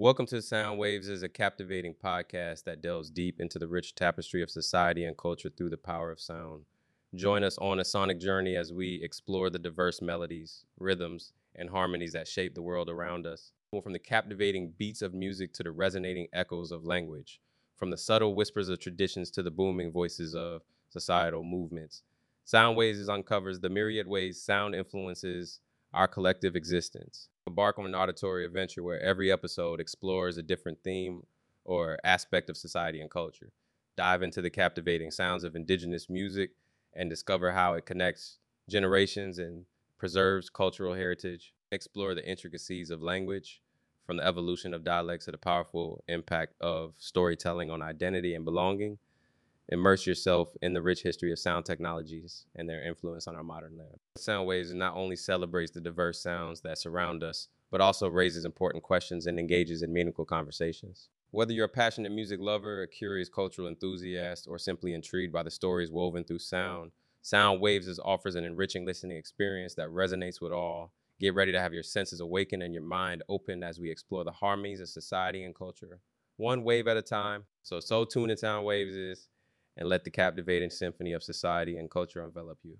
Welcome to Sound Waves is a captivating podcast that delves deep into the rich tapestry of society and culture through the power of sound. Join us on a sonic journey as we explore the diverse melodies, rhythms, and harmonies that shape the world around us. From the captivating beats of music to the resonating echoes of language, from the subtle whispers of traditions to the booming voices of societal movements. Sound Waves uncovers the myriad ways sound influences our collective existence. Embark on an auditory adventure where every episode explores a different theme or aspect of society and culture. Dive into the captivating sounds of indigenous music and discover how it connects generations and preserves cultural heritage. Explore the intricacies of language, from the evolution of dialects to the powerful impact of storytelling on identity and belonging immerse yourself in the rich history of sound technologies and their influence on our modern life. Sound Waves not only celebrates the diverse sounds that surround us, but also raises important questions and engages in meaningful conversations. Whether you're a passionate music lover, a curious cultural enthusiast, or simply intrigued by the stories woven through sound, Sound Waves offers an enriching listening experience that resonates with all. Get ready to have your senses awakened and your mind open as we explore the harmonies of society and culture, one wave at a time. So, so tuned in Sound Waves is and let the captivating symphony of society and culture envelop you.